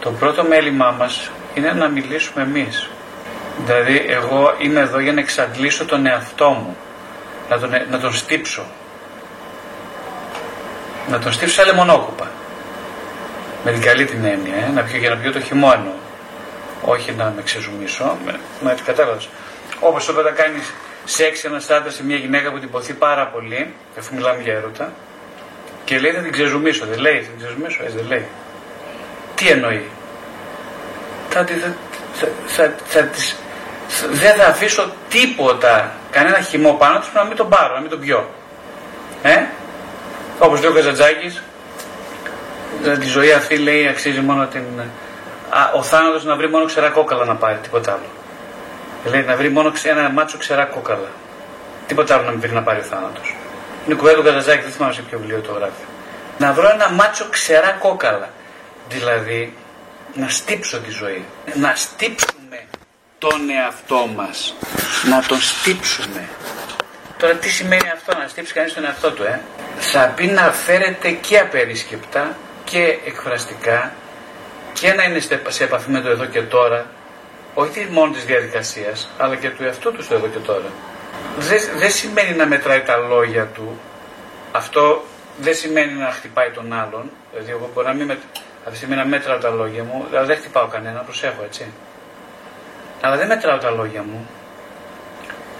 Το πρώτο μέλημά μας είναι να μιλήσουμε εμείς. Δηλαδή εγώ είμαι εδώ για να εξαντλήσω τον εαυτό μου, να τον, να τον στύψω. Να τον στύψω σαν λεμονόκουπα. Με την καλή την έννοια, ε; να πιω, για να πιω το χυμό εννοώ. Όχι να με ξεζουμίσω, με, με κατάλαβες. Όπως όταν κάνεις σεξ ένας άντρας σε μια γυναίκα που την ποθεί πάρα πολύ, αφού μιλάμε για έρωτα, και λέει θα την ξεζουμίσω. Δεν λέει, θα την ξεζουμίσω, έτσι δεν λέει. Τι εννοεί; Θα, θα, θα, θα, δεν θα αφήσω τίποτα, κανένα χυμό πάνω του να μην τον πάρω, να μην τον πιω. Ε; Όπως λέει ο Καζατζάκης, τη ζωή αυτή λέει αξίζει μόνο την... Α, ο θάνατος να βρει μόνο ξερά κόκαλα να πάρει, τίποτα άλλο. Λέει να βρει μόνο ένα μάτσο ξερά κόκαλα. Τίποτα άλλο να μην βρει να πάρει ο θάνατος. Είναι κουβέντα του Καζατζάκη, δεν θυμάμαι σε ποιο βιβλίο το γράφει. Να βρω ένα μάτσο ξερά κόκαλα. Δηλαδή, να στύψω τη ζωή. Να στύψουμε τον εαυτό μας. Να τον στύψουμε. Τώρα τι σημαίνει αυτό να στύψει κανείς τον εαυτό του, ε; Θα πει να φέρεται και απερίσκεπτα και εκφραστικά και να είναι σε επαφή με το εδώ και τώρα, όχι μόνο της διαδικασίας, αλλά και του εαυτού του στο εδώ και τώρα. Δεν, δεν σημαίνει να μετράει τα λόγια του. Αυτό δεν σημαίνει να χτυπάει τον άλλον. Δηλαδή, εγώ μπορεί να μην με, αυτή τη στιγμή να μέτραω τα λόγια μου, αλλά δεν χτυπάω κανένα, προσέχω έτσι. Αλλά δεν μετράω τα λόγια μου.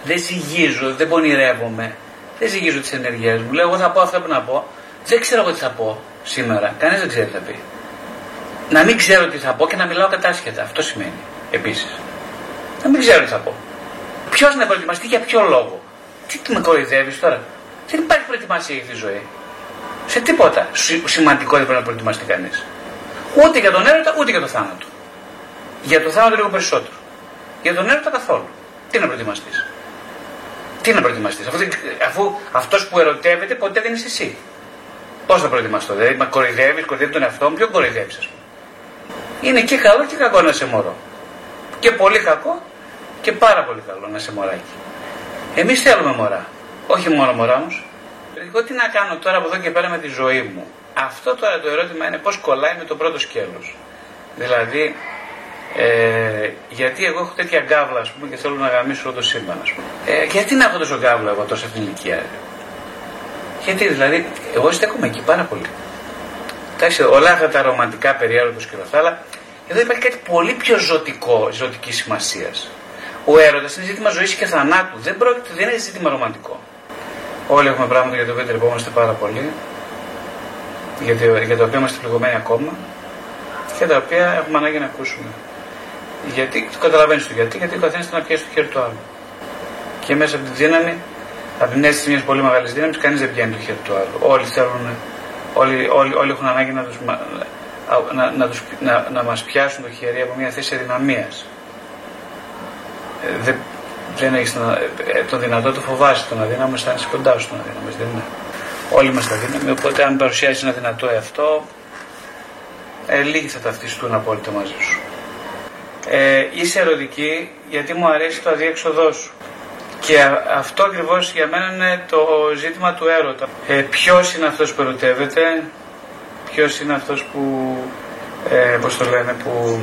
Δεν ζυγίζω, δεν πονηρεύομαι. Δεν ζυγίζω τις ενεργέ μου. Λέω, εγώ θα πω αυτό που να πω. Δεν ξέρω εγώ τι θα πω σήμερα. Κανεί δεν ξέρει τι θα πει. Να μην ξέρω τι θα πω και να μιλάω κατάσχετα. Αυτό σημαίνει επίσης. Να μην ξέρω τι θα πω. Ποιος να προετοιμαστεί για ποιο λόγο. Τι με κοροϊδεύεις τώρα. Δεν υπάρχει προετοιμασία για τη ζωή. Σε τίποτα σημαντικό δεν πρέπει να προετοιμαστεί κανείς. Ούτε για τον έρωτα, ούτε για το θάνατο. Για το θάνατο λίγο περισσότερο. Για τον έρωτα καθόλου. Τι να προετοιμαστείς; Τι να προετοιμαστείς; Αφού, αφού αυτός που ερωτεύεται ποτέ δεν είσαι εσύ. Πώς θα προετοιμαστώ, δηλαδή, μα κοροϊδεύεις, κοροϊδεύεις τον εαυτό μου, ποιο κοροϊδεύεις, ας πούμε. Είναι και καλό και κακό να σε μωρό. Και πολύ κακό και πάρα πολύ καλό να σε μωράκι. Εμείς θέλουμε μωρά. Όχι μόνο μωρά όμως. Εγώ τι να κάνω τώρα από εδώ και πέρα με τη ζωή μου; Αυτό τώρα το ερώτημα είναι πώς κολλάει με το πρώτο σκέλος. Δηλαδή, ε, γιατί εγώ έχω τέτοια γκάβλα ας πούμε, και θέλω να γαμίσω όλο το σύμπαν. Ας πούμε. Ε, γιατί να έχω τόσο γκάβλα εγώ τόσο αυτήν την ηλικία. Γιατί δηλαδή, εγώ στέκομαι εκεί πάρα πολύ. Εντάξει, όλα αυτά τα ρομαντικά περιέργεια και όλα αυτά, αλλά εδώ υπάρχει κάτι πολύ πιο ζωτικό, ζωτικής σημασίας. Ο έρωτας είναι ζήτημα ζωής και θανάτου. Δεν, πρόκειται, δεν είναι ζήτημα ρομαντικό. Όλοι έχουμε πράγματα για τα οποία τρεπόμαστε πάρα πολύ, για, το, για τα οποία είμαστε πληγωμένοι ακόμα και τα οποία έχουμε ανάγκη να ακούσουμε. Γιατί, το καταλαβαίνεις το γιατί, γιατί ο καθένας θέλει να πιέσει το χέρι του άλλου. Και μέσα από τη δύναμη, από την αίσθηση μιας πολύ μεγάλης δύναμης, κανείς δεν πιάνει το χέρι του άλλου. Όλοι θέλουν, όλοι, όλοι, όλοι έχουν ανάγκη να, τους, να, να, τους, να, να μας πιάσουν το χέρι από μια θέση αδυναμίας. Ε, δεν, δεν έχεις τον, ε, το δυνατό το φοβάσαι τον αδύναμο, αισθάνεσαι κοντά στον αδύναμο, δεν είναι. Όλοι είμαστε αδύναμοι, οπότε αν παρουσιάσεις ένα δυνατό εαυτό, ε, λίγοι θα ταυτιστούν απόλυτα μαζί σου. Ε, είσαι ερωτική γιατί μου αρέσει το αδιέξοδό σου. Και αυτό ακριβώς για μένα είναι το ζήτημα του έρωτα. Ε, Ποιος είναι αυτός που ερωτεύεται, ποιος είναι αυτός που, ε, πώς το λένε, που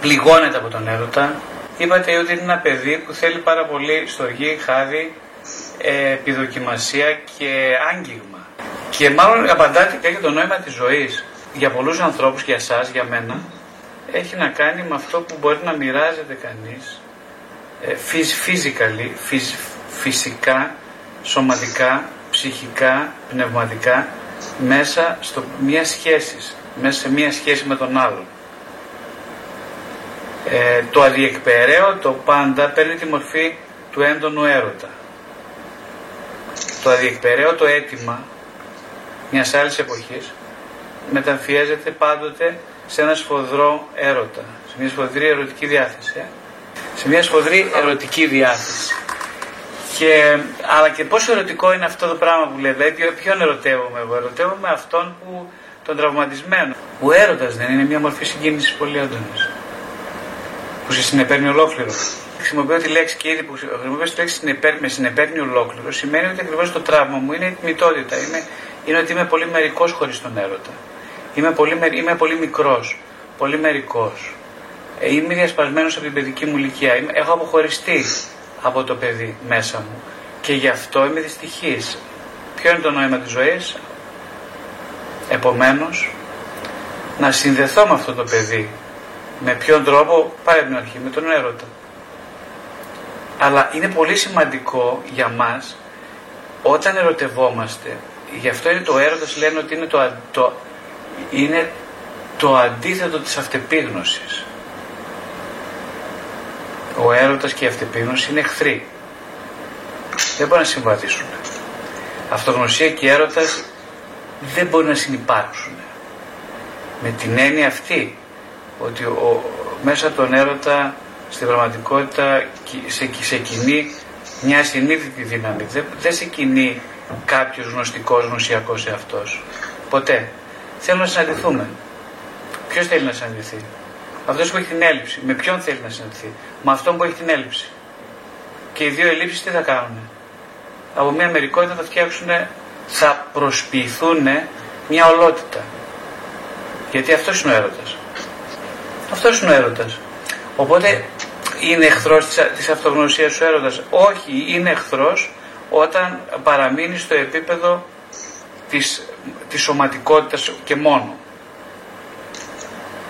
πληγώνεται από τον έρωτα. Είπατε ότι είναι ένα παιδί που θέλει πάρα πολύ στοργή, χάδι, ε, επιδοκιμασία και άγγιγμα. Και μάλλον απαντάτε και για το νόημα της ζωής. Για πολλούς ανθρώπους, για εσάς, για μένα, έχει να κάνει με αυτό που μπορεί να μοιράζεται κανείς ε, physically, φυσικά, σωματικά, ψυχικά, πνευματικά, μέσα στο μια σχέση, μέσα σε μια σχέση με τον άλλον. Ε, το αδιεκπαιρέω, το πάντα παίρνει τη μορφή του έντονου έρωτα. Το αδιεκπαιρέω, το αίτημα μιας άλλης εποχής μεταμφιέζεται πάντοτε σε ένα σφοδρό έρωτα, σε μια σφοδρή ερωτική διάθεση. Ε. Σε μια σφοδρή ερωτική διάθεση. Και, αλλά και πόσο ερωτικό είναι αυτό το πράγμα που λέτε, δηλαδή ποιον ερωτεύομαι εγώ, ερωτεύομαι αυτόν που τον τραυματισμένο. Ο έρωτας δεν είναι μια μορφή συγκίνησης πολύ έντονης. Που σε συνεπέρνει ολόκληρο. Χρησιμοποιώ τη λέξη και ήδη που χρησιμοποιώ τη λέξη με συνεπέρνει ολόκληρο σημαίνει ότι ακριβώς το τραύμα μου είναι η τιμητότητα. Είναι, είναι ότι είμαι πολύ μερικός χωρίς τον έρωτα. Είμαι πολύ, είμαι πολύ μικρός. πολύ μερικός. Ε, είμαι διασπασμένος από την παιδική μου ηλικία. Έχω αποχωριστεί από το παιδί μέσα μου. Και γι' αυτό είμαι δυστυχής. Ποιο είναι το νόημα της ζωής; Επομένως, να συνδεθώ με αυτό το παιδί. Με ποιον τρόπο, πάει από την αρχή, με τον έρωτα. Αλλά είναι πολύ σημαντικό για μας όταν ερωτευόμαστε, γι' αυτό είναι το έρωτας λένε ότι είναι το, το, είναι το αντίθετο της αυτεπίγνωσης. Ο έρωτας και η αυτεπίγνωση είναι εχθροί. Δεν μπορούν να συμβαδίσουν. Αυτογνωσία και έρωτας δεν μπορεί να συνεπάρξουν. Με την έννοια αυτή ότι ο, μέσα τον έρωτα στην πραγματικότητα σε, σε κοινή μια συνείδητη δύναμη. Δεν, δεν σε κινεί κάποιος γνωστικός, γνωσιακός εαυτός. Ποτέ. Θέλω να συναντηθούμε. Ποιος θέλει να συναντηθεί; Αυτός που έχει την έλλειψη. Με ποιον θέλει να συναντηθεί; Με αυτόν που έχει την έλλειψη. Και οι δύο ελλείψεις τι θα κάνουν. Από μια μερικότητα θα φτιάξουν, θα προσποιηθούν μια ολότητα. Γιατί αυτός είναι ο έρωτας. Αυτός είναι ο έρωτας. Οπότε είναι εχθρός της, της αυτογνωσίας σου έρωτας. Όχι, είναι εχθρός όταν παραμείνει στο επίπεδο της, της σωματικότητας και μόνο.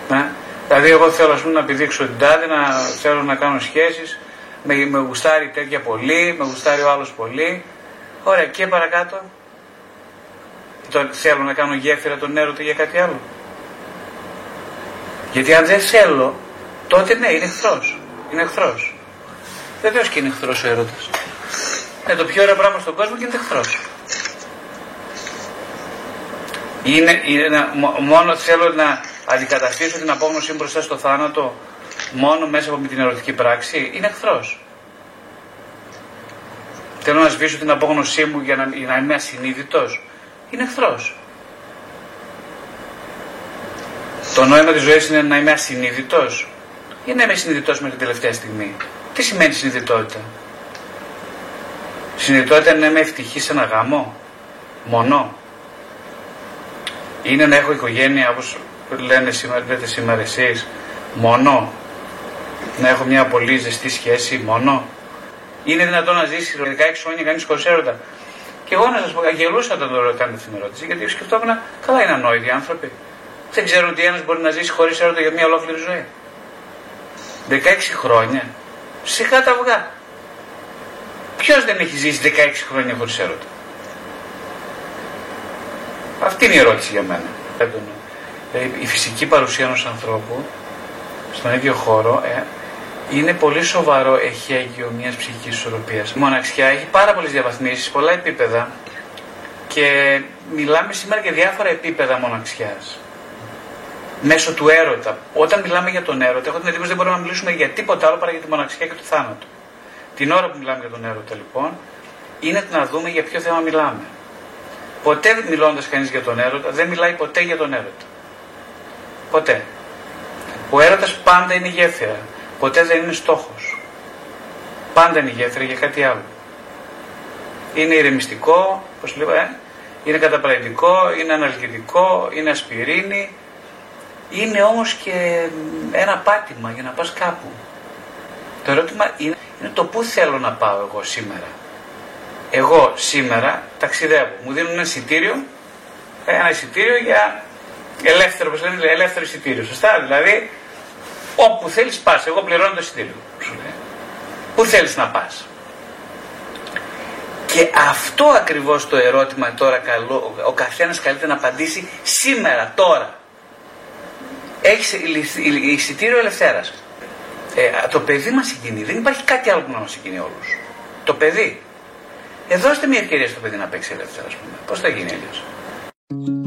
Ναι. Δηλαδή εγώ θέλω πούμε, να επιδείξω την τάδε, να θέλω να κάνω σχέσεις, με, με γουστάρει τέτοια πολύ, με γουστάρει ο άλλος πολύ. Ωραία, και παρακάτω. Το, θέλω να κάνω γέφυρα τον έρωτα για κάτι άλλο. Γιατί αν δεν θέλω, τότε ναι, είναι εχθρός είναι εχθρός. Βεβαίως και είναι εχθρός ο έρωτα. Είναι το πιο ωραίο πράγμα στον κόσμο και είναι εχθρός. Είναι, είναι μόνο θέλω να αντικαταστήσω την απόγνωσή μου μπροστά στο θάνατο μόνο μέσα από την ερωτική πράξη. Είναι εχθρός. Θέλω να σβήσω την απόγνωσή μου για να, για να είμαι ασυνείδητος. Είναι εχθρός. Το νόημα της ζωής είναι να είμαι ασυνείδητος ή να είμαι συνειδητός μέχρι την τελευταία στιγμή. Τι σημαίνει συνειδητότητα; Συνειδητότητα είναι να είμαι ευτυχής σε ένα γάμο; Μονό. Είναι να έχω οικογένεια όπως λένε σήμερα, λέτε σήμερα εσείς; Μονό. Να έχω μια πολύ ζεστή σχέση; Μονό. Είναι δυνατόν να ζήσει 16 χρόνια κανείς χωρίς έρωτα; Και εγώ να σας πω, αγγελούσα όταν το κάνετε την ερώτηση, γιατί σκεφτόμουν, καλά είναι ανόητοι άνθρωποι. Δεν ξέρουν ότι ένας μπορεί να ζήσει χωρίς έρωτα για μια ολόκληρη ζωή. 16 χρόνια. Σιγά τα αυγά. Ποιος δεν έχει ζήσει 16 χρόνια χωρίς έρωτα; Αυτή είναι η ερώτηση για μένα. Ε, η φυσική παρουσία ενός ανθρώπου στον ίδιο χώρο ε, είναι πολύ σοβαρό εχέγγυο μιας ψυχικής ισορροπίας. Η μοναξιά έχει πάρα πολλές διαβαθμίσεις, πολλά επίπεδα και μιλάμε σήμερα για διάφορα επίπεδα μοναξιάς μέσω του έρωτα. Όταν μιλάμε για τον έρωτα, έχω την εντύπωση δεν μπορούμε να μιλήσουμε για τίποτα άλλο παρά για τη μοναξιά και το θάνατο. Την ώρα που μιλάμε για τον έρωτα, λοιπόν, είναι να δούμε για ποιο θέμα μιλάμε. Ποτέ μιλώντας κανείς για τον έρωτα, δεν μιλάει ποτέ για τον έρωτα. Ποτέ. Ο έρωτας πάντα είναι γέφυρα. Ποτέ δεν είναι στόχος. Πάντα είναι γέφυρα για κάτι άλλο. Είναι ηρεμιστικό, πώ λέω, ε; είναι καταπληκτικό, είναι αναλγητικό, είναι ασπιρίνη, είναι όμως και ένα πάτημα για να πας κάπου. Το ερώτημα είναι, είναι το πού θέλω να πάω εγώ σήμερα. Εγώ σήμερα ταξιδεύω. Μου δίνουν ένα εισιτήριο, ένα εισιτήριο για ελεύθερο, όπως λένε, ελεύθερο εισιτήριο. Σωστά, δηλαδή όπου θέλεις πας. Εγώ πληρώνω το εισιτήριο. Σου λέει. Πού θέλεις να πας. Και αυτό ακριβώς το ερώτημα τώρα καλό, ο καθένας καλείται να απαντήσει σήμερα, τώρα έχεις εισιτήριο ελευθέρας. Ε, το παιδί μας συγκινεί. Δεν υπάρχει κάτι άλλο που να μας συγκινεί όλους. Το παιδί. Ε, δώστε μια ευκαιρία στο παιδί να παίξει ελεύθερα, ας πούμε. Πώς θα γίνει αλλιώ.